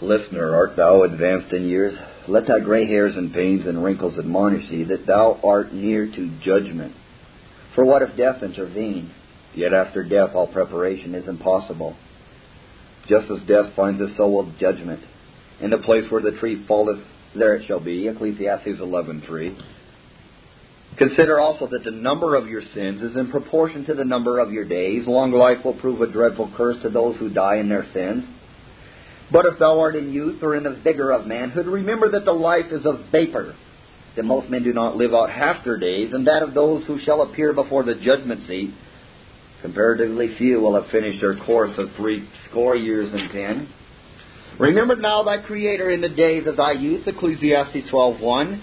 Listener, art thou advanced in years? Let thy gray hairs and pains and wrinkles admonish thee that thou art near to judgment. For what if death intervene? Yet after death all preparation is impossible. Just as death finds us, so will judgment. In the place where the tree falleth, there it shall be. Ecclesiastes 11.3 Consider also that the number of your sins is in proportion to the number of your days. Long life will prove a dreadful curse to those who die in their sins. But if thou art in youth or in the vigor of manhood, remember that the life is a vapor, that most men do not live out half their days, and that of those who shall appear before the judgment seat, comparatively few will have finished their course of three score years and ten. Remember now thy Creator in the days of thy youth, Ecclesiastes 12.1.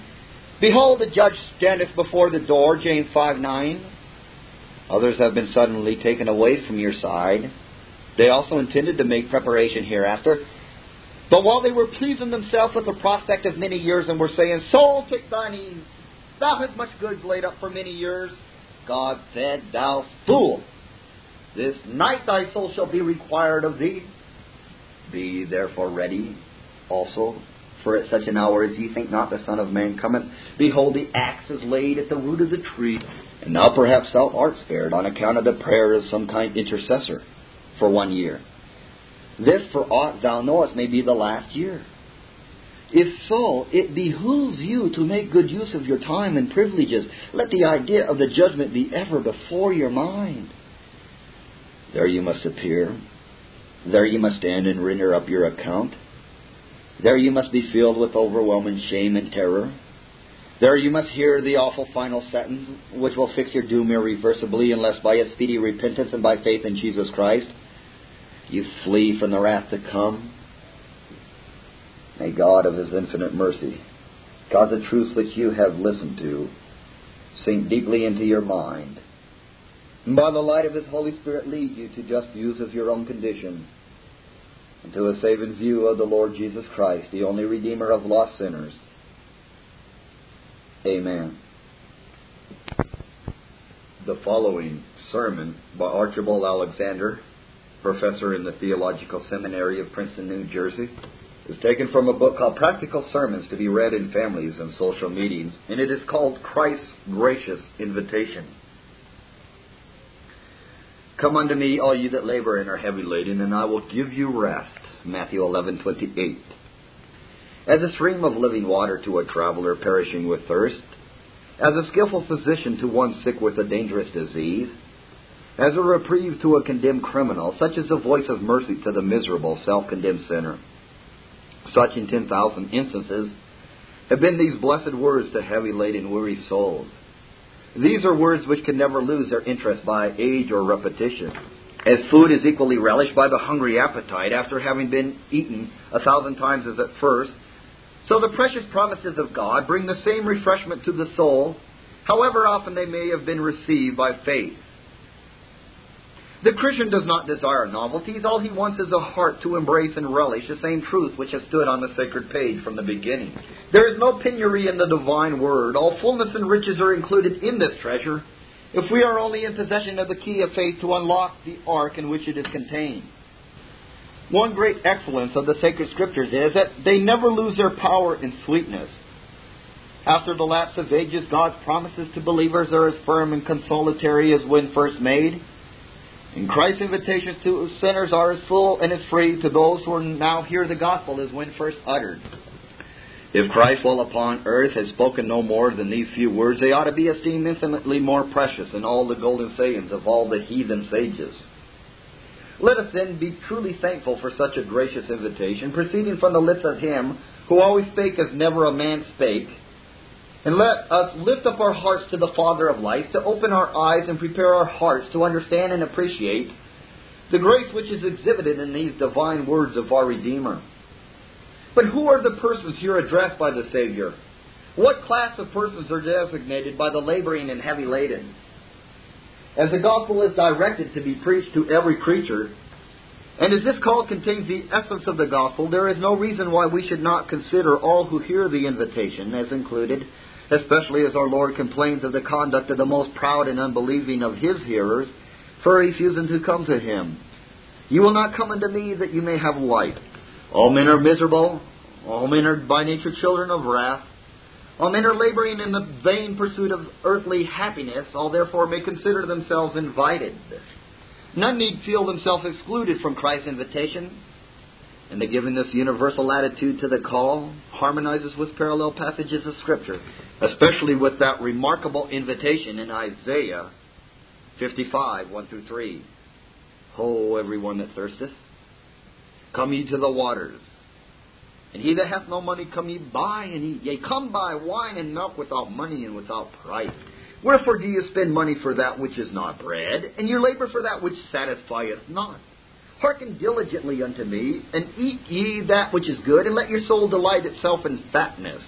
Behold, the judge standeth before the door, James 5.9. Others have been suddenly taken away from your side. They also intended to make preparation hereafter, but while they were pleasing themselves with the prospect of many years and were saying, Soul, take thine ease, thou hast much goods laid up for many years, God said, Thou fool, this night thy soul shall be required of thee. Be therefore ready also, for at such an hour as ye think not the Son of Man cometh. Behold, the axe is laid at the root of the tree, and now perhaps thou art spared on account of the prayer of some kind intercessor for one year. This, for aught thou knowest, may be the last year. If so, it behooves you to make good use of your time and privileges. Let the idea of the judgment be ever before your mind. There you must appear. There you must stand and render up your account. There you must be filled with overwhelming shame and terror. There you must hear the awful final sentence, which will fix your doom irreversibly unless by a speedy repentance and by faith in Jesus Christ you flee from the wrath to come. May God of His infinite mercy cause the truths which you have listened to sink deeply into your mind, and by the light of His Holy Spirit lead you to just views of your own condition, and to a saving view of the Lord Jesus Christ, the only Redeemer of lost sinners. Amen. The following sermon by Archibald Alexander professor in the Theological Seminary of Princeton, New Jersey, is taken from a book called Practical Sermons to be read in families and social meetings, and it is called Christ's Gracious Invitation. Come unto me, all ye that labor and are heavy laden, and I will give you rest. Matthew 11:28. As a stream of living water to a traveler perishing with thirst, as a skillful physician to one sick with a dangerous disease, as a reprieve to a condemned criminal, such as a voice of mercy to the miserable, self condemned sinner. Such in 10,000 instances have been these blessed words to heavy laden, weary souls. These are words which can never lose their interest by age or repetition. As food is equally relished by the hungry appetite after having been eaten a thousand times as at first, so the precious promises of God bring the same refreshment to the soul, however often they may have been received by faith. The Christian does not desire novelties. All he wants is a heart to embrace and relish the same truth which has stood on the sacred page from the beginning. There is no penury in the divine word. All fullness and riches are included in this treasure if we are only in possession of the key of faith to unlock the ark in which it is contained. One great excellence of the sacred scriptures is that they never lose their power and sweetness. After the lapse of ages, God's promises to believers are as firm and consolatory as when first made. And Christ's invitations to sinners are as full and as free to those who now hear the gospel as when first uttered. If Christ while upon earth has spoken no more than these few words, they ought to be esteemed infinitely more precious than all the golden sayings of all the heathen sages. Let us then be truly thankful for such a gracious invitation, proceeding from the lips of Him who always spake as never a man spake, and let us lift up our hearts to the Father of lights, to open our eyes and prepare our hearts to understand and appreciate the grace which is exhibited in these divine words of our Redeemer. But who are the persons here addressed by the Savior? What class of persons are designated by the laboring and heavy laden? As the gospel is directed to be preached to every creature, and as this call contains the essence of the gospel, there is no reason why we should not consider all who hear the invitation as included especially as our Lord complains of the conduct of the most proud and unbelieving of his hearers for refusing to come to him. You will not come unto me that you may have life. All men are miserable. All men are by nature children of wrath. All men are laboring in the vain pursuit of earthly happiness. All therefore may consider themselves invited. None need feel themselves excluded from Christ's invitation. And the giving this universal attitude to the call harmonizes with parallel passages of Scripture, especially with that remarkable invitation in Isaiah 55, 1 through 3. Ho, everyone that thirsteth, come ye to the waters. And he that hath no money, come ye buy and eat. Yea, come buy wine and milk without money and without price. Wherefore do you spend money for that which is not bread, and you labor for that which satisfieth not? Hearken diligently unto me, and eat ye that which is good, and let your soul delight itself in fatness.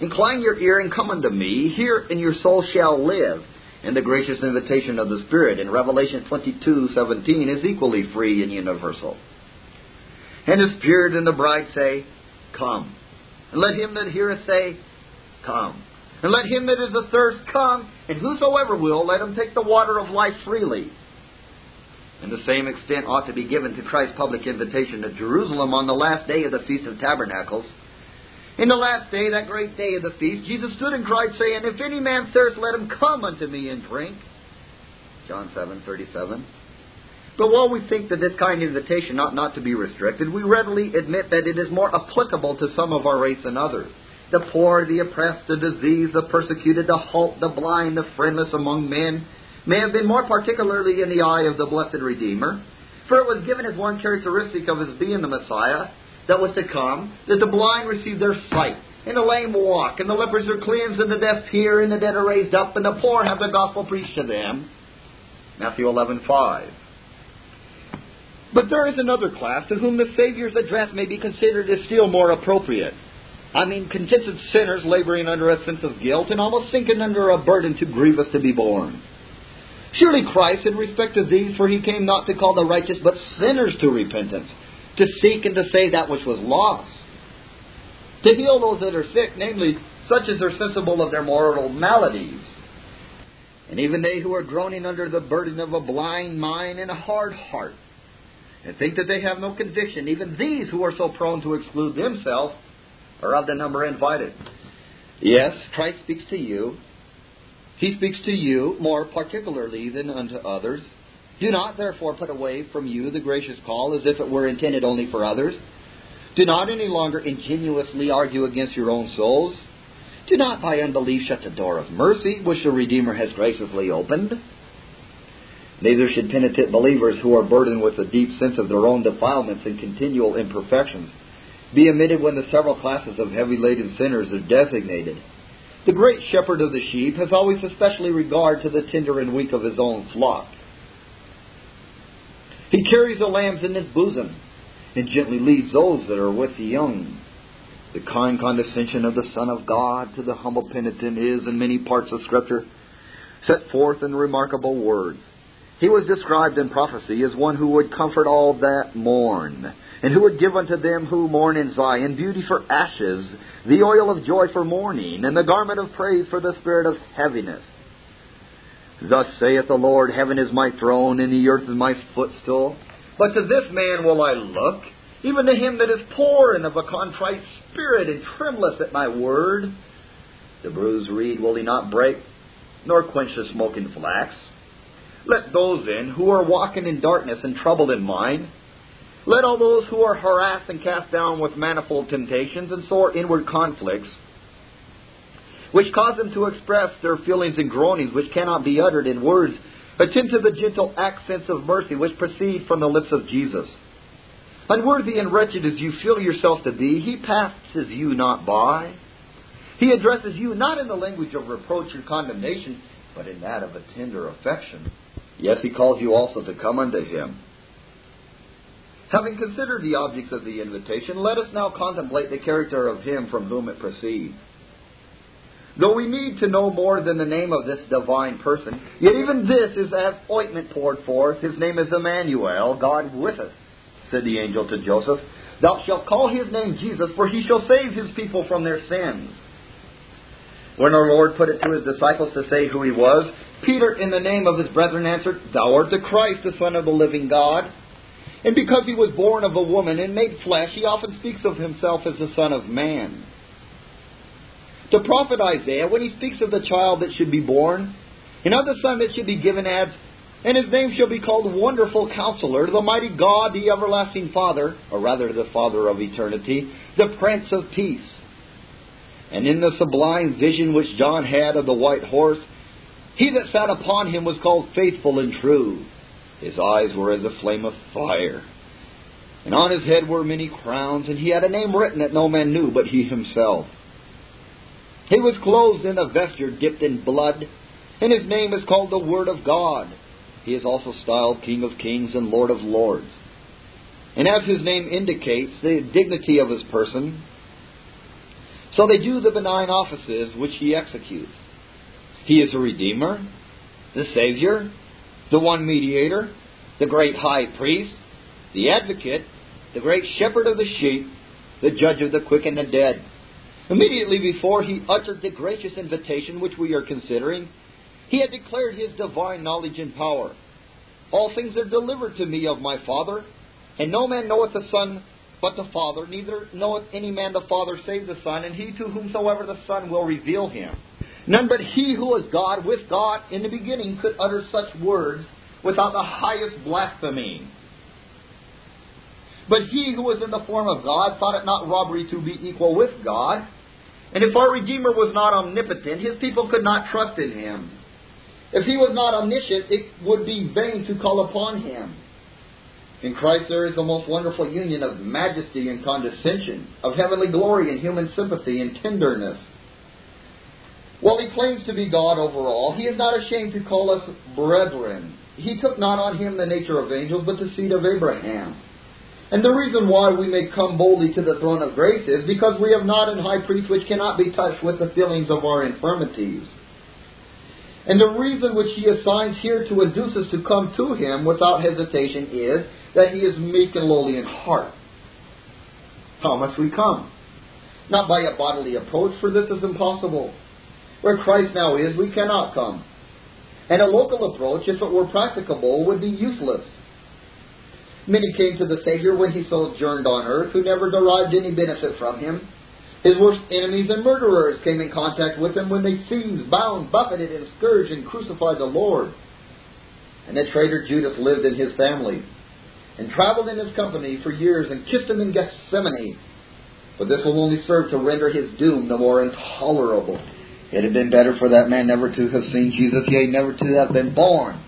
Incline your ear and come unto me, hear, and your soul shall live. And the gracious invitation of the Spirit in Revelation 22:17 is equally free and universal. And the Spirit and the bride say, Come. And let him that heareth say, Come. And let him that is athirst come, and whosoever will, let him take the water of life freely. And the same extent ought to be given to Christ's public invitation to Jerusalem on the last day of the Feast of Tabernacles. In the last day, that great day of the feast, Jesus stood and cried, saying, If any man thirst, let him come unto me and drink. John seven thirty seven. But while we think that this kind of invitation ought not to be restricted, we readily admit that it is more applicable to some of our race than others. The poor, the oppressed, the diseased, the persecuted, the halt, the blind, the friendless among men may have been more particularly in the eye of the blessed Redeemer, for it was given as one characteristic of his being the Messiah that was to come, that the blind receive their sight, and the lame walk, and the lepers are cleansed, and the deaf hear, and the dead are raised up, and the poor have the gospel preached to them. Matthew 11:5. But there is another class to whom the Savior's address may be considered as still more appropriate. I mean, contented sinners laboring under a sense of guilt and almost sinking under a burden too grievous to be borne. Surely Christ, in respect of these, for he came not to call the righteous, but sinners to repentance, to seek and to save that which was lost, to heal those that are sick, namely, such as are sensible of their mortal maladies, and even they who are groaning under the burden of a blind mind and a hard heart and think that they have no conviction, even these who are so prone to exclude themselves are of the number invited. Yes, Christ speaks to you. He speaks to you more particularly than unto others. Do not therefore put away from you the gracious call as if it were intended only for others. Do not any longer ingenuously argue against your own souls. Do not by unbelief shut the door of mercy which the Redeemer has graciously opened. Neither should penitent believers who are burdened with a deep sense of their own defilements and continual imperfections be omitted when the several classes of heavy laden sinners are designated. The great shepherd of the sheep has always especially regard to the tender and weak of his own flock. He carries the lambs in his bosom and gently leads those that are with the young. The kind condescension of the Son of God to the humble penitent is, in many parts of Scripture, set forth in remarkable words. He was described in prophecy as one who would comfort all that mourn, and who would give unto them who mourn in Zion beauty for ashes, the oil of joy for mourning, and the garment of praise for the spirit of heaviness. Thus saith the Lord, Heaven is my throne, and the earth is my footstool. But to this man will I look, even to him that is poor and of a contrite spirit, and trembleth at my word. The bruised reed will he not break, nor quench the smoking flax. Let those then who are walking in darkness and troubled in mind, let all those who are harassed and cast down with manifold temptations and sore inward conflicts, which cause them to express their feelings and groanings which cannot be uttered in words, attend to the gentle accents of mercy which proceed from the lips of Jesus. Unworthy and wretched as you feel yourself to be, he passes you not by. He addresses you not in the language of reproach or condemnation, but in that of a tender affection. Yes, he calls you also to come unto him. Having considered the objects of the invitation, let us now contemplate the character of him from whom it proceeds. Though we need to know more than the name of this divine person, yet even this is as ointment poured forth. His name is Emmanuel, God with us, said the angel to Joseph. Thou shalt call his name Jesus, for he shall save his people from their sins. When our Lord put it to his disciples to say who he was, Peter, in the name of his brethren, answered, Thou art the Christ, the Son of the living God. And because he was born of a woman and made flesh, he often speaks of himself as the Son of Man. The prophet Isaiah, when he speaks of the child that should be born, and of the Son that should be given, adds, And his name shall be called Wonderful Counselor, the Mighty God, the Everlasting Father, or rather the Father of eternity, the Prince of Peace. And in the sublime vision which John had of the white horse, he that sat upon him was called Faithful and True. His eyes were as a flame of fire. And on his head were many crowns, and he had a name written that no man knew but he himself. He was clothed in a vesture dipped in blood, and his name is called the Word of God. He is also styled King of Kings and Lord of Lords. And as his name indicates the dignity of his person, so they do the benign offices which he executes. He is a Redeemer, the Savior, the one mediator, the great high priest, the advocate, the great shepherd of the sheep, the judge of the quick and the dead. Immediately before he uttered the gracious invitation which we are considering, he had declared his divine knowledge and power. All things are delivered to me of my Father, and no man knoweth the Son but the Father, neither knoweth any man the Father save the Son, and he to whomsoever the Son will reveal him. None but he who was God with God in the beginning could utter such words without the highest blasphemy. But he who was in the form of God thought it not robbery to be equal with God. And if our Redeemer was not omnipotent, his people could not trust in him. If he was not omniscient, it would be vain to call upon him. In Christ there is the most wonderful union of majesty and condescension, of heavenly glory and human sympathy and tenderness. While he claims to be God over all, he is not ashamed to call us brethren. He took not on him the nature of angels, but the seed of Abraham. And the reason why we may come boldly to the throne of grace is because we have not an high priest which cannot be touched with the feelings of our infirmities. And the reason which he assigns here to induce us to come to him without hesitation is that he is meek and lowly in heart. How must we come? Not by a bodily approach, for this is impossible. Where Christ now is, we cannot come. And a local approach, if it were practicable, would be useless. Many came to the Savior when he sojourned on earth who never derived any benefit from him. His worst enemies and murderers came in contact with him when they seized, bound, buffeted, and scourged and crucified the Lord. And the traitor Judas lived in his family and traveled in his company for years and kissed him in Gethsemane. But this will only serve to render his doom the more intolerable. It had been better for that man never to have seen Jesus, yea, never to have been born.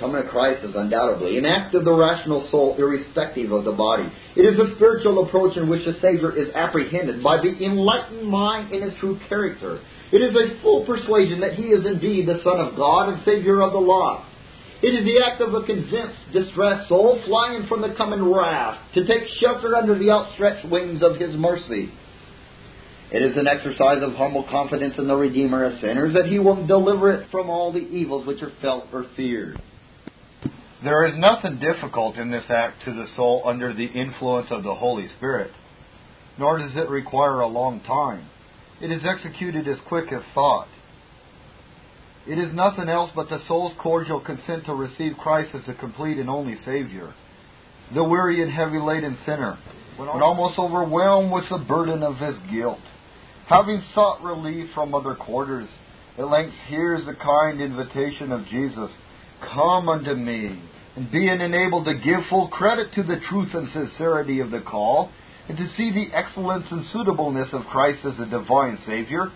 Coming to Christ is undoubtedly an act of the rational soul, irrespective of the body. It is a spiritual approach in which the Savior is apprehended by the enlightened mind in his true character. It is a full persuasion that he is indeed the Son of God and Savior of the lost. It is the act of a convinced, distressed soul flying from the coming wrath to take shelter under the outstretched wings of his mercy. It is an exercise of humble confidence in the Redeemer of sinners that he will deliver it from all the evils which are felt or feared. There is nothing difficult in this act to the soul under the influence of the Holy Spirit, nor does it require a long time. It is executed as quick as thought. It is nothing else but the soul's cordial consent to receive Christ as the complete and only Savior. The weary and heavy laden sinner, when almost overwhelmed with the burden of his guilt, Having sought relief from other quarters, at length hears the kind invitation of Jesus Come unto me. And being enabled to give full credit to the truth and sincerity of the call, and to see the excellence and suitableness of Christ as a divine Savior,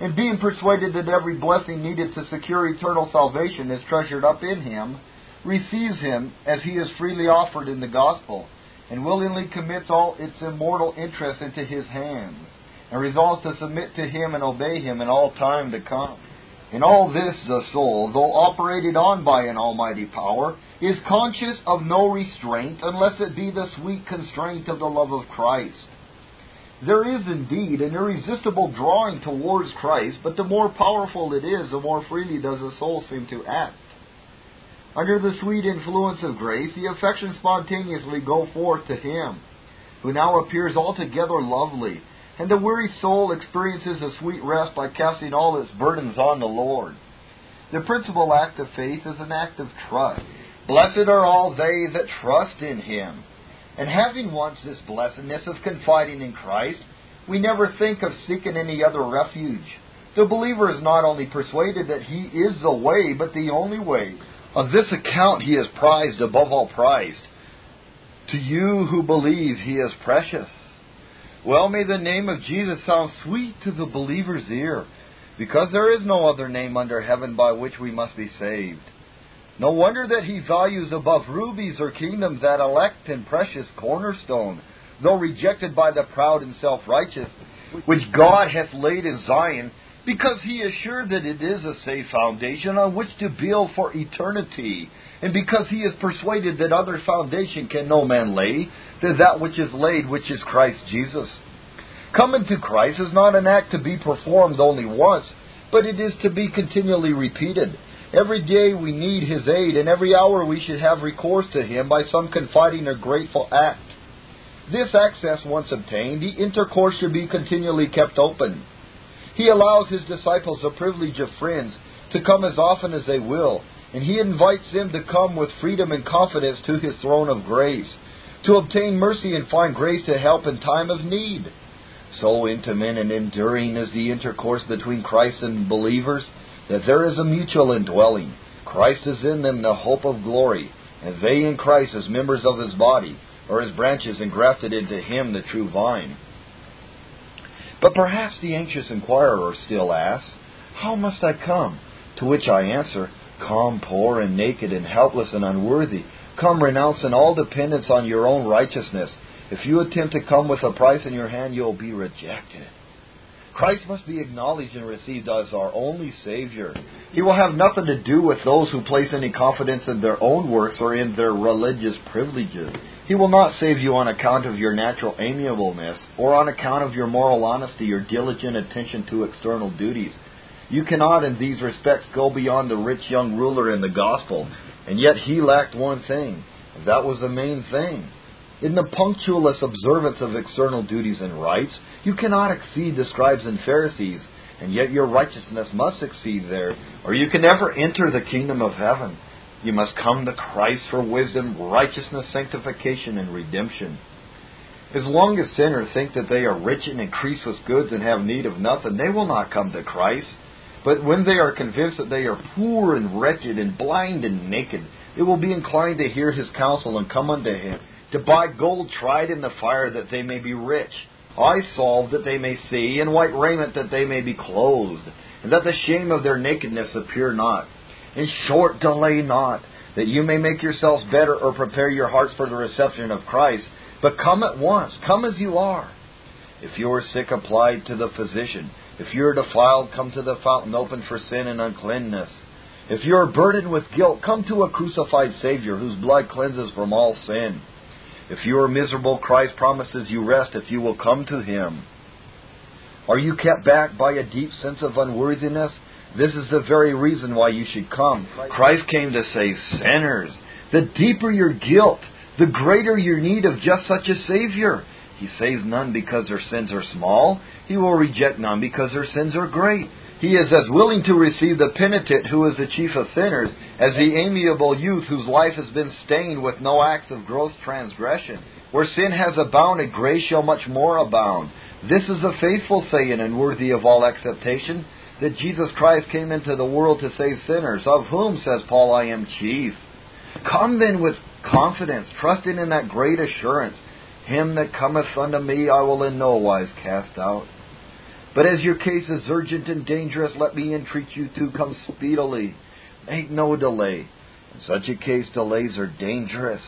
and being persuaded that every blessing needed to secure eternal salvation is treasured up in Him, receives Him as He is freely offered in the gospel, and willingly commits all its immortal interest into His hands and resolves to submit to him and obey him in all time to come. In all this, the soul, though operated on by an almighty power, is conscious of no restraint unless it be the sweet constraint of the love of Christ. There is indeed an irresistible drawing towards Christ, but the more powerful it is, the more freely does the soul seem to act. Under the sweet influence of grace, the affections spontaneously go forth to Him, who now appears altogether lovely, and the weary soul experiences a sweet rest by casting all its burdens on the Lord. The principal act of faith is an act of trust. Blessed are all they that trust in him. And having once this blessedness of confiding in Christ, we never think of seeking any other refuge. The believer is not only persuaded that he is the way, but the only way. On this account he is prized above all prized. To you who believe, he is precious. Well, may the name of Jesus sound sweet to the believer's ear, because there is no other name under heaven by which we must be saved. No wonder that he values above rubies or kingdoms that elect and precious cornerstone, though rejected by the proud and self righteous, which God hath laid in Zion, because he is sure that it is a safe foundation on which to build for eternity, and because he is persuaded that other foundation can no man lay than that which is laid, which is Christ Jesus. Coming to Christ is not an act to be performed only once, but it is to be continually repeated Every day we need His aid, and every hour we should have recourse to Him by some confiding or grateful act. This access once obtained, the intercourse should be continually kept open. He allows His disciples the privilege of friends to come as often as they will, and He invites them to come with freedom and confidence to His throne of grace, to obtain mercy and find grace to help in time of need. So intimate and enduring is the intercourse between Christ and believers that there is a mutual indwelling. Christ is in them the hope of glory, and they in Christ as members of his body, or as branches engrafted into him, the true vine. But perhaps the anxious inquirer still asks, How must I come? To which I answer, Come poor and naked and helpless and unworthy. Come renouncing all dependence on your own righteousness. If you attempt to come with a price in your hand, you'll be rejected. Christ must be acknowledged and received as our only Savior. He will have nothing to do with those who place any confidence in their own works or in their religious privileges. He will not save you on account of your natural amiableness or on account of your moral honesty or diligent attention to external duties. You cannot, in these respects, go beyond the rich young ruler in the gospel, and yet he lacked one thing. That was the main thing. In the punctualist observance of external duties and rites, you cannot exceed the scribes and Pharisees, and yet your righteousness must exceed there, or you can never enter the kingdom of heaven. You must come to Christ for wisdom, righteousness, sanctification, and redemption. As long as sinners think that they are rich and increased with goods and have need of nothing, they will not come to Christ. But when they are convinced that they are poor and wretched and blind and naked, they will be inclined to hear his counsel and come unto him to buy gold tried in the fire that they may be rich, eyes salved that they may see, and white raiment that they may be clothed, and that the shame of their nakedness appear not. In short, delay not, that you may make yourselves better or prepare your hearts for the reception of Christ, but come at once, come as you are. If you are sick, apply to the physician. If you are defiled, come to the fountain open for sin and uncleanness. If you are burdened with guilt, come to a crucified Savior whose blood cleanses from all sin. If you are miserable, Christ promises you rest if you will come to Him. Are you kept back by a deep sense of unworthiness? This is the very reason why you should come. Christ came to save sinners. The deeper your guilt, the greater your need of just such a Savior. He saves none because their sins are small. He will reject none because their sins are great. He is as willing to receive the penitent who is the chief of sinners as the amiable youth whose life has been stained with no acts of gross transgression. Where sin has abounded, grace shall much more abound. This is a faithful saying and worthy of all acceptation that Jesus Christ came into the world to save sinners, of whom, says Paul, I am chief. Come then with confidence, trusting in that great assurance Him that cometh unto me I will in no wise cast out. But as your case is urgent and dangerous, let me entreat you to come speedily. Make no delay. In such a case, delays are dangerous.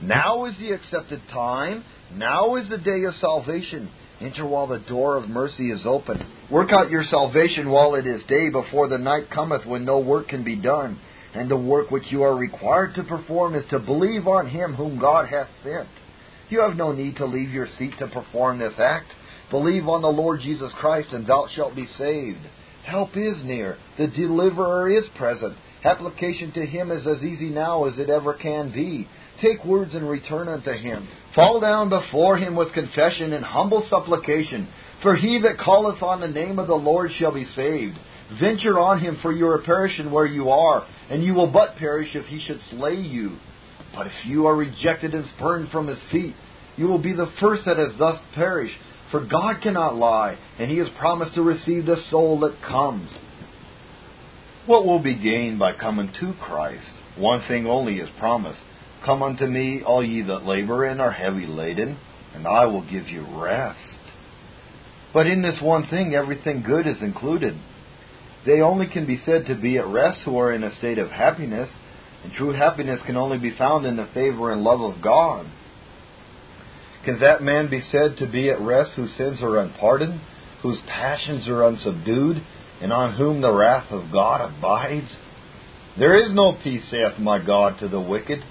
Now is the accepted time. Now is the day of salvation. Enter while the door of mercy is open. Work out your salvation while it is day, before the night cometh when no work can be done. And the work which you are required to perform is to believe on him whom God hath sent. You have no need to leave your seat to perform this act. Believe on the Lord Jesus Christ, and thou shalt be saved. Help is near. The deliverer is present. Application to him is as easy now as it ever can be. Take words and return unto him. Fall down before him with confession and humble supplication. For he that calleth on the name of the Lord shall be saved. Venture on him, for you are perishing where you are, and you will but perish if he should slay you. But if you are rejected and spurned from his feet, you will be the first that has thus perished. For God cannot lie, and he has promised to receive the soul that comes. What will be gained by coming to Christ? One thing only is promised Come unto me, all ye that labor and are heavy laden, and I will give you rest. But in this one thing, everything good is included. They only can be said to be at rest who are in a state of happiness, and true happiness can only be found in the favor and love of God. Can that man be said to be at rest whose sins are unpardoned, whose passions are unsubdued, and on whom the wrath of God abides? There is no peace, saith my God, to the wicked.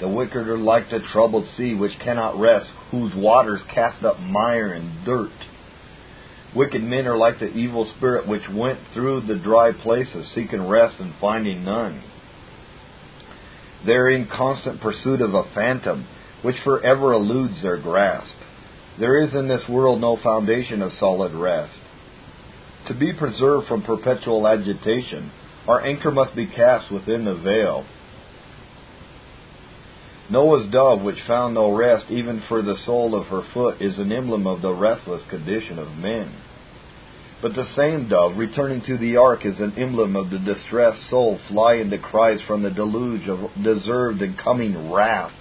The wicked are like the troubled sea, which cannot rest, whose waters cast up mire and dirt. Wicked men are like the evil spirit which went through the dry places, seeking rest and finding none. They are in constant pursuit of a phantom, which forever eludes their grasp. There is in this world no foundation of solid rest. To be preserved from perpetual agitation, our anchor must be cast within the veil. Noah's dove, which found no rest even for the sole of her foot, is an emblem of the restless condition of men. But the same dove, returning to the ark, is an emblem of the distressed soul flying to Christ from the deluge of deserved and coming wrath.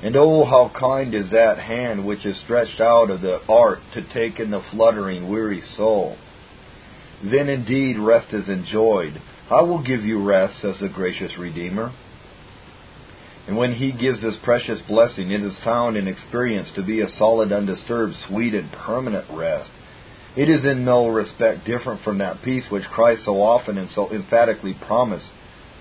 And oh, how kind is that hand which is stretched out of the ark to take in the fluttering, weary soul. Then indeed rest is enjoyed. I will give you rest, says the gracious Redeemer. And when He gives this precious blessing, it is found in experience to be a solid, undisturbed, sweet, and permanent rest. It is in no respect different from that peace which Christ so often and so emphatically promised.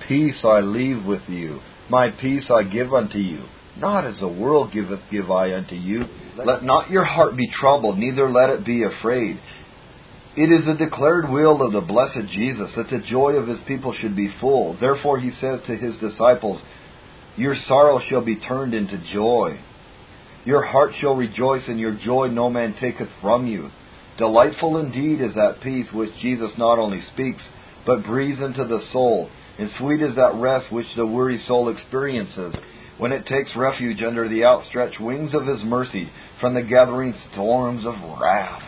Peace I leave with you, my peace I give unto you. Not as the world giveth, give I unto you. Let not your heart be troubled, neither let it be afraid. It is the declared will of the blessed Jesus that the joy of his people should be full. Therefore he says to his disciples, your sorrow shall be turned into joy. Your heart shall rejoice, and your joy no man taketh from you. Delightful indeed is that peace which Jesus not only speaks, but breathes into the soul, and sweet is that rest which the weary soul experiences when it takes refuge under the outstretched wings of His mercy from the gathering storms of wrath.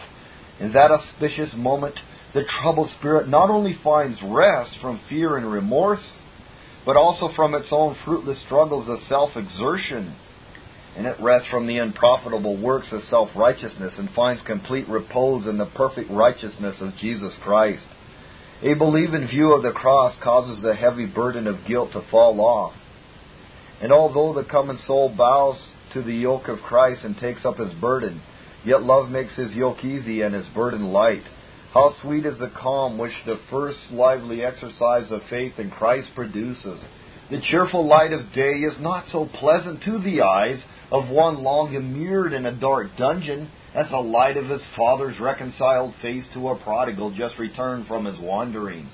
In that auspicious moment, the troubled spirit not only finds rest from fear and remorse, but also from its own fruitless struggles of self exertion. And it rests from the unprofitable works of self righteousness and finds complete repose in the perfect righteousness of Jesus Christ. A believing view of the cross causes the heavy burden of guilt to fall off. And although the common soul bows to the yoke of Christ and takes up his burden, yet love makes his yoke easy and his burden light. How sweet is the calm which the first lively exercise of faith in Christ produces. The cheerful light of day is not so pleasant to the eyes of one long immured in a dark dungeon as the light of his Father's reconciled face to a prodigal just returned from his wanderings.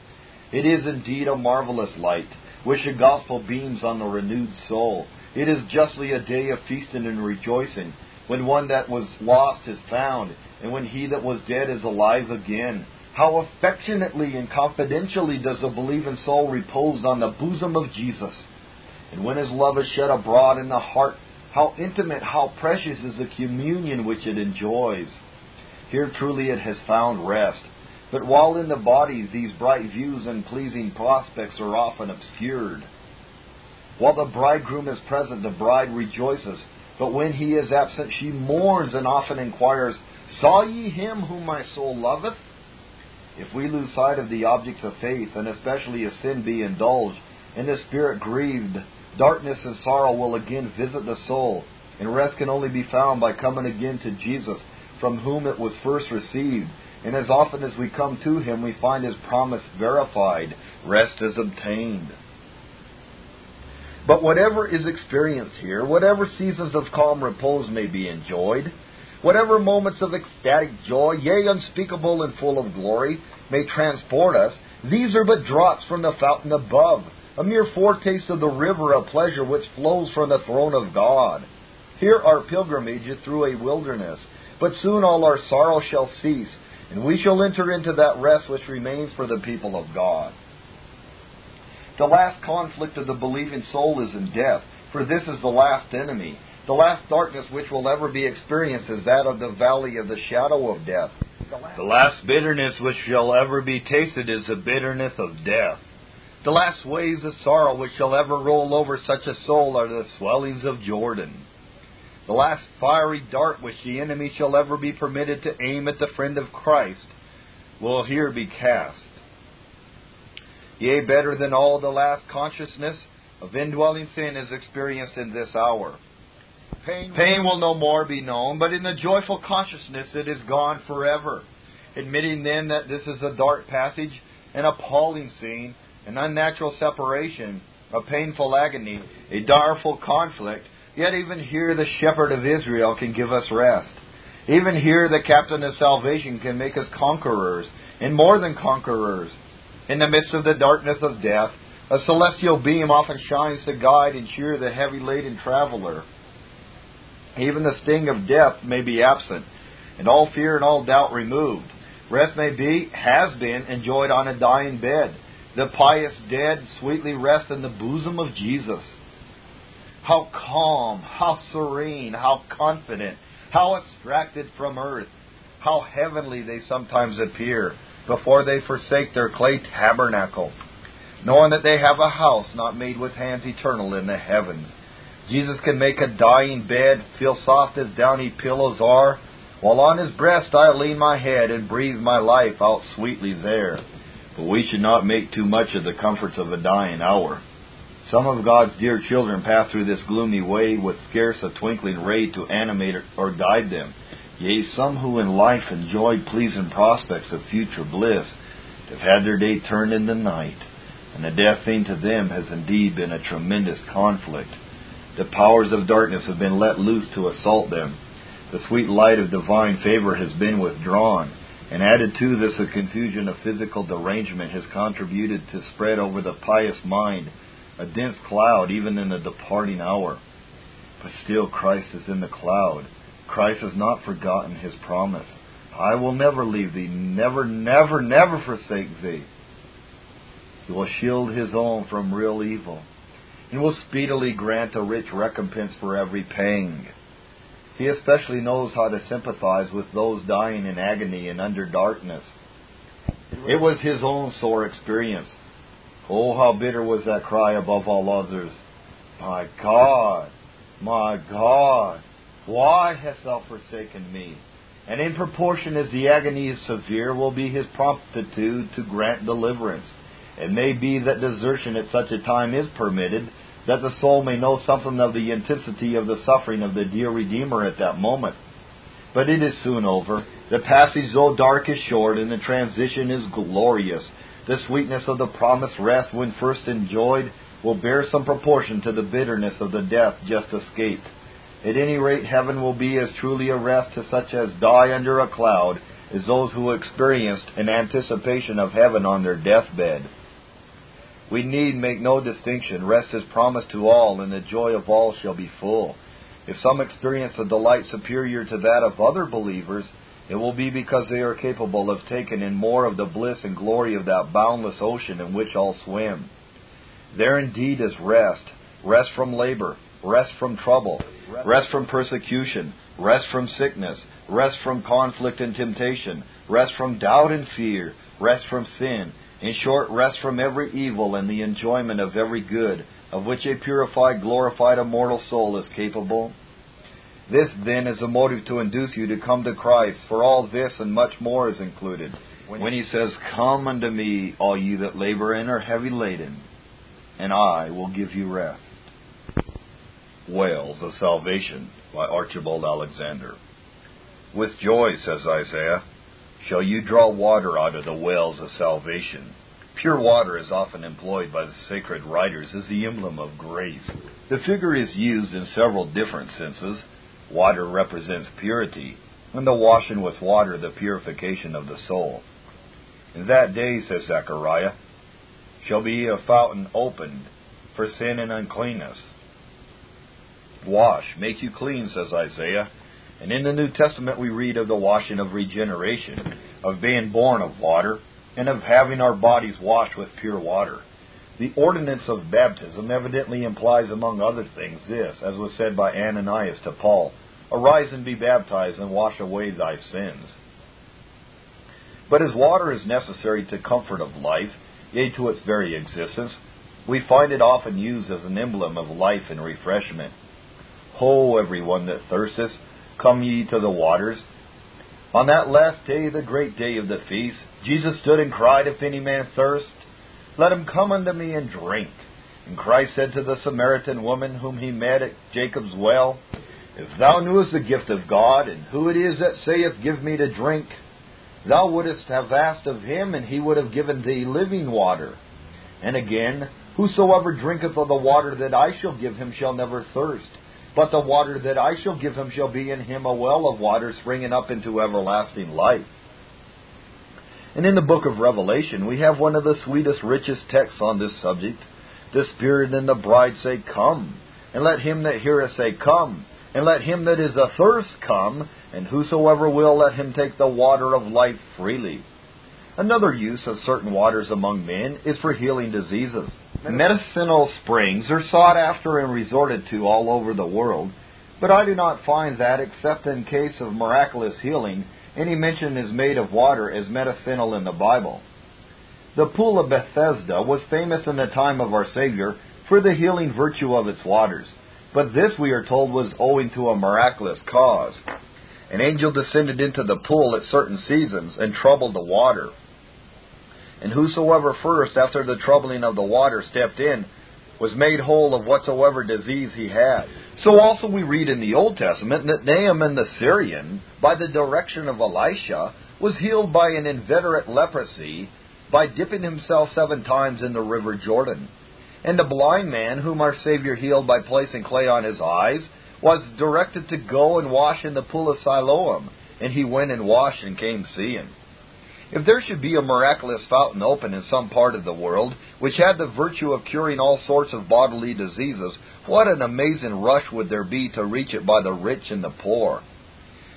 It is indeed a marvelous light, which the gospel beams on the renewed soul. It is justly a day of feasting and rejoicing, when one that was lost is found, and when he that was dead is alive again. How affectionately and confidentially does a believing soul repose on the bosom of Jesus. And when his love is shed abroad in the heart, how intimate, how precious is the communion which it enjoys. Here truly it has found rest. But while in the body these bright views and pleasing prospects are often obscured. While the bridegroom is present, the bride rejoices, but when he is absent, she mourns and often inquires, Saw ye him whom my soul loveth? If we lose sight of the objects of faith, and especially if sin be indulged, and the spirit grieved, darkness and sorrow will again visit the soul, and rest can only be found by coming again to Jesus, from whom it was first received. And as often as we come to him, we find his promise verified rest is obtained. But whatever is experienced here, whatever seasons of calm repose may be enjoyed, Whatever moments of ecstatic joy, yea, unspeakable and full of glory, may transport us, these are but drops from the fountain above, a mere foretaste of the river of pleasure which flows from the throne of God. Here our pilgrimage is through a wilderness, but soon all our sorrow shall cease, and we shall enter into that rest which remains for the people of God. The last conflict of the believing soul is in death, for this is the last enemy. The last darkness which will ever be experienced is that of the valley of the shadow of death. The last bitterness which shall ever be tasted is the bitterness of death. The last waves of sorrow which shall ever roll over such a soul are the swellings of Jordan. The last fiery dart which the enemy shall ever be permitted to aim at the friend of Christ will here be cast. Yea, better than all the last consciousness of indwelling sin is experienced in this hour. Pain, Pain will no more be known, but in the joyful consciousness it is gone forever. Admitting then that this is a dark passage, an appalling scene, an unnatural separation, a painful agony, a direful conflict, yet even here the shepherd of Israel can give us rest. Even here the captain of salvation can make us conquerors, and more than conquerors. In the midst of the darkness of death, a celestial beam often shines to guide and cheer the heavy laden traveler. Even the sting of death may be absent, and all fear and all doubt removed. Rest may be, has been, enjoyed on a dying bed. The pious dead sweetly rest in the bosom of Jesus. How calm, how serene, how confident, how abstracted from earth, how heavenly they sometimes appear before they forsake their clay tabernacle, knowing that they have a house not made with hands eternal in the heavens. Jesus can make a dying bed feel soft as downy pillows are, while on his breast I lean my head and breathe my life out sweetly there. But we should not make too much of the comforts of a dying hour. Some of God's dear children pass through this gloomy way with scarce a twinkling ray to animate or guide them. Yea, some who in life enjoyed pleasing prospects of future bliss have had their day turned into night, and the death thing to them has indeed been a tremendous conflict. The powers of darkness have been let loose to assault them. The sweet light of divine favor has been withdrawn, and added to this a confusion of physical derangement has contributed to spread over the pious mind a dense cloud even in the departing hour. But still Christ is in the cloud Christ has not forgotten his promise. I will never leave thee, never, never, never forsake thee. He will shield his own from real evil, and will speedily grant a rich recompense for every pang. He especially knows how to sympathize with those dying in agony and under darkness. It was his own sore experience. Oh, how bitter was that cry above all others. My God, my God, why hast thou forsaken me? And in proportion as the agony is severe, will be his promptitude to grant deliverance. It may be that desertion at such a time is permitted, that the soul may know something of the intensity of the suffering of the dear Redeemer at that moment. But it is soon over. The passage, though dark, is short, and the transition is glorious. The sweetness of the promised rest, when first enjoyed, will bear some proportion to the bitterness of the death just escaped. At any rate, heaven will be as truly a rest to such as die under a cloud as those who experienced an anticipation of heaven on their deathbed. We need make no distinction. Rest is promised to all, and the joy of all shall be full. If some experience a delight superior to that of other believers, it will be because they are capable of taking in more of the bliss and glory of that boundless ocean in which all swim. There indeed is rest, rest from labor, rest from trouble, rest from persecution, rest from sickness, rest from conflict and temptation, rest from doubt and fear, rest from sin, in short, rest from every evil and the enjoyment of every good, of which a purified, glorified, immortal soul is capable. This, then, is a motive to induce you to come to Christ, for all this and much more is included. When he says, Come unto me, all ye that labor and are heavy laden, and I will give you rest. Wells of Salvation by Archibald Alexander. With joy, says Isaiah, shall you draw water out of the wells of salvation. Pure water is often employed by the sacred writers as the emblem of grace. The figure is used in several different senses. Water represents purity, and the washing with water the purification of the soul. In that day, says Zechariah, shall be a fountain opened for sin and uncleanness Wash, make you clean, says Isaiah. And in the New Testament, we read of the washing of regeneration, of being born of water, and of having our bodies washed with pure water. The ordinance of baptism evidently implies, among other things, this, as was said by Ananias to Paul Arise and be baptized, and wash away thy sins. But as water is necessary to comfort of life, yea, to its very existence, we find it often used as an emblem of life and refreshment. Ho, every one that thirsteth, come ye to the waters. On that last day, the great day of the feast, Jesus stood and cried, If any man thirst, let him come unto me and drink. And Christ said to the Samaritan woman whom he met at Jacob's well, If thou knewest the gift of God, and who it is that saith, Give me to drink, thou wouldst have asked of him, and he would have given thee living water. And again, Whosoever drinketh of the water that I shall give him shall never thirst. But the water that I shall give him shall be in him a well of water springing up into everlasting life. And in the book of Revelation, we have one of the sweetest, richest texts on this subject. The Spirit and the bride say, Come. And let him that heareth say, Come. And let him that is athirst come. And whosoever will, let him take the water of life freely. Another use of certain waters among men is for healing diseases. Medicinal springs are sought after and resorted to all over the world, but I do not find that, except in case of miraculous healing, any mention is made of water as medicinal in the Bible. The pool of Bethesda was famous in the time of our Savior for the healing virtue of its waters, but this, we are told, was owing to a miraculous cause. An angel descended into the pool at certain seasons and troubled the water. And whosoever first, after the troubling of the water, stepped in, was made whole of whatsoever disease he had. So also we read in the Old Testament that Naaman the Syrian, by the direction of Elisha, was healed by an inveterate leprosy by dipping himself seven times in the river Jordan. And the blind man, whom our Savior healed by placing clay on his eyes, was directed to go and wash in the pool of Siloam. And he went and washed and came seeing. If there should be a miraculous fountain open in some part of the world, which had the virtue of curing all sorts of bodily diseases, what an amazing rush would there be to reach it by the rich and the poor!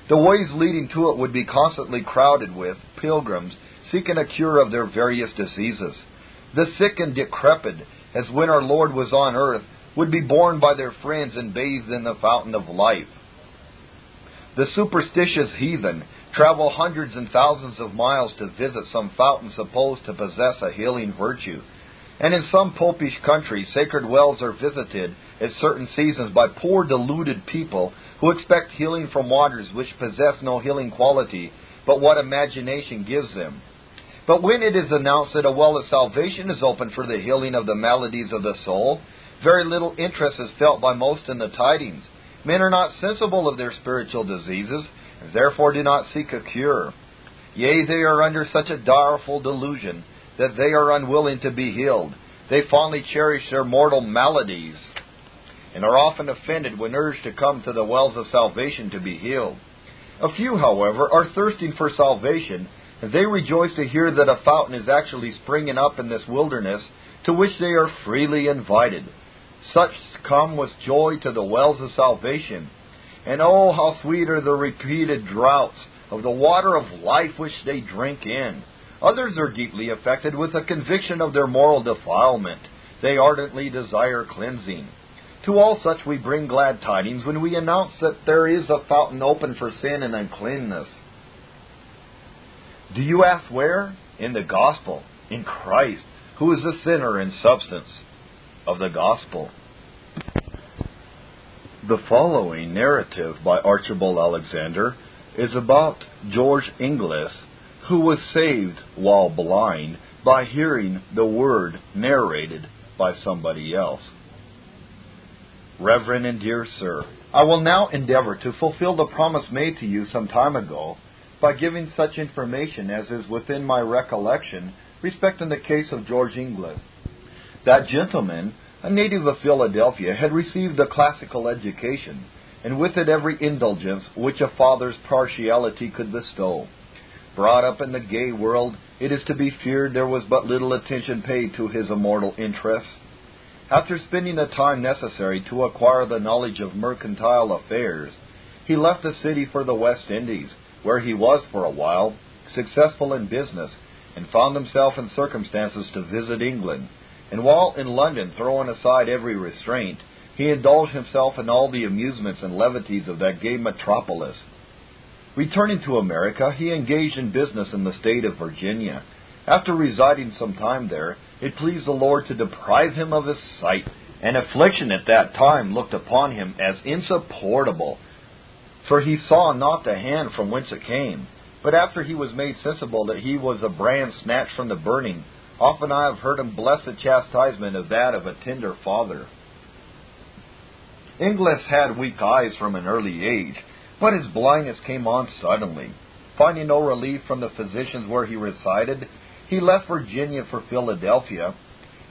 The ways leading to it would be constantly crowded with pilgrims seeking a cure of their various diseases. The sick and decrepit, as when our Lord was on earth, would be borne by their friends and bathed in the fountain of life. The superstitious heathen travel hundreds and thousands of miles to visit some fountain supposed to possess a healing virtue. And in some popish countries, sacred wells are visited at certain seasons by poor deluded people who expect healing from waters which possess no healing quality, but what imagination gives them. But when it is announced that a well of salvation is opened for the healing of the maladies of the soul, very little interest is felt by most in the tidings. Men are not sensible of their spiritual diseases, therefore do not seek a cure. Yea, they are under such a direful delusion that they are unwilling to be healed. They fondly cherish their mortal maladies, and are often offended when urged to come to the wells of salvation to be healed. A few, however, are thirsting for salvation, and they rejoice to hear that a fountain is actually springing up in this wilderness to which they are freely invited. Such come with joy to the wells of salvation, and oh, how sweet are the repeated draughts of the water of life which they drink in. Others are deeply affected with a conviction of their moral defilement. They ardently desire cleansing. To all such we bring glad tidings when we announce that there is a fountain open for sin and uncleanness. Do you ask where? In the gospel, in Christ, who is the sinner and substance of the gospel. The following narrative by Archibald Alexander is about George Inglis, who was saved while blind by hearing the word narrated by somebody else. Reverend and dear sir, I will now endeavor to fulfill the promise made to you some time ago by giving such information as is within my recollection respecting the case of George Inglis. That gentleman a native of Philadelphia, had received a classical education, and with it every indulgence which a father's partiality could bestow. Brought up in the gay world, it is to be feared there was but little attention paid to his immortal interests. After spending the time necessary to acquire the knowledge of mercantile affairs, he left the city for the West Indies, where he was for a while successful in business, and found himself in circumstances to visit England. And while in London, throwing aside every restraint, he indulged himself in all the amusements and levities of that gay metropolis. Returning to America, he engaged in business in the state of Virginia. After residing some time there, it pleased the Lord to deprive him of his sight. An affliction at that time looked upon him as insupportable, for he saw not the hand from whence it came. But after he was made sensible that he was a brand snatched from the burning, often I have heard him bless the chastisement of that of a tender father. Inglis had weak eyes from an early age, but his blindness came on suddenly. Finding no relief from the physicians where he resided, he left Virginia for Philadelphia,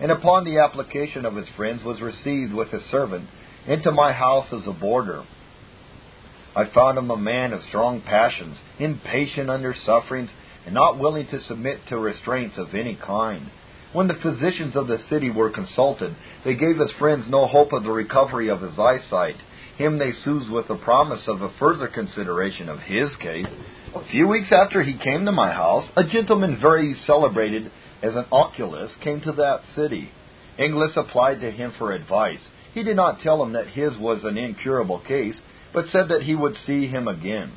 and upon the application of his friends was received with a servant into my house as a boarder. I found him a man of strong passions, impatient under sufferings, and not willing to submit to restraints of any kind. When the physicians of the city were consulted, they gave his friends no hope of the recovery of his eyesight. Him they soothed with the promise of a further consideration of his case. A few weeks after he came to my house, a gentleman very celebrated as an oculist came to that city. Inglis applied to him for advice. He did not tell him that his was an incurable case, but said that he would see him again.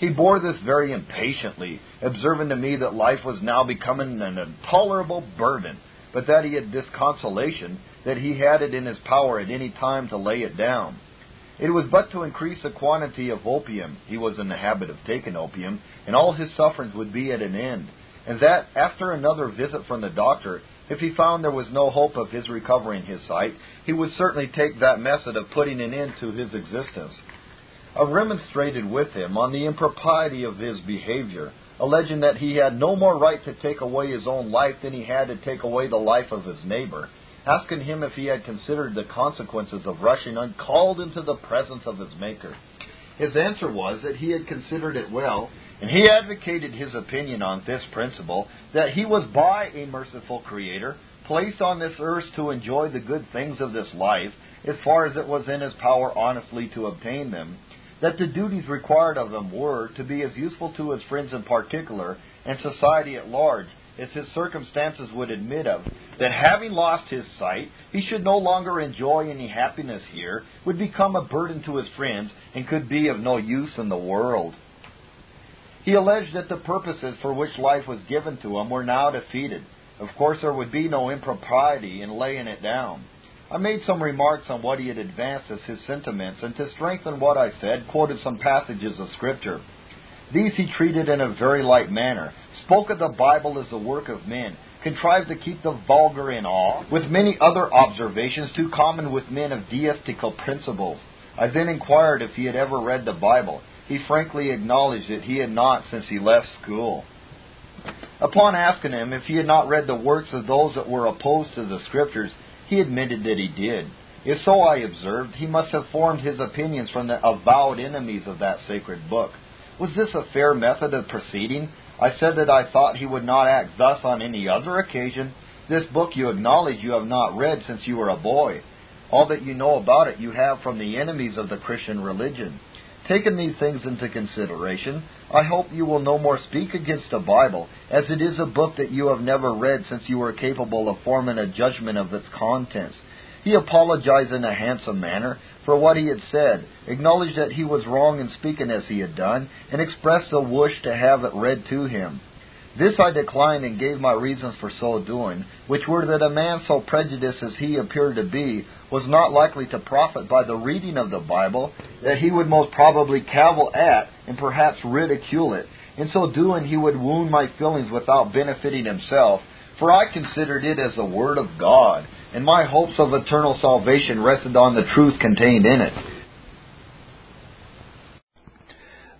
He bore this very impatiently, observing to me that life was now becoming an intolerable burden, but that he had this consolation, that he had it in his power at any time to lay it down. It was but to increase the quantity of opium he was in the habit of taking opium, and all his sufferings would be at an end, and that, after another visit from the doctor, if he found there was no hope of his recovering his sight, he would certainly take that method of putting an end to his existence. I remonstrated with him on the impropriety of his behavior, alleging that he had no more right to take away his own life than he had to take away the life of his neighbor, asking him if he had considered the consequences of rushing uncalled into the presence of his Maker. His answer was that he had considered it well, and he advocated his opinion on this principle that he was by a merciful Creator placed on this earth to enjoy the good things of this life as far as it was in his power honestly to obtain them that the duties required of him were to be as useful to his friends in particular and society at large as his circumstances would admit of, that having lost his sight, he should no longer enjoy any happiness here, would become a burden to his friends, and could be of no use in the world. He alleged that the purposes for which life was given to him were now defeated. Of course, there would be no impropriety in laying it down. I made some remarks on what he had advanced as his sentiments, and to strengthen what I said, quoted some passages of Scripture. These he treated in a very light manner, spoke of the Bible as the work of men, contrived to keep the vulgar in awe, with many other observations too common with men of deistical principles. I then inquired if he had ever read the Bible. He frankly acknowledged that he had not since he left school. Upon asking him if he had not read the works of those that were opposed to the Scriptures, he admitted that he did. If so, I observed, he must have formed his opinions from the avowed enemies of that sacred book. Was this a fair method of proceeding? I said that I thought he would not act thus on any other occasion. This book you acknowledge you have not read since you were a boy. All that you know about it you have from the enemies of the Christian religion. Taking these things into consideration, I hope you will no more speak against the Bible, as it is a book that you have never read since you were capable of forming a judgment of its contents. He apologized in a handsome manner for what he had said, acknowledged that he was wrong in speaking as he had done, and expressed a wish to have it read to him. This I declined and gave my reasons for so doing, which were that a man so prejudiced as he appeared to be was not likely to profit by the reading of the Bible, that he would most probably cavil at and perhaps ridicule it. In so doing, he would wound my feelings without benefiting himself, for I considered it as the Word of God, and my hopes of eternal salvation rested on the truth contained in it.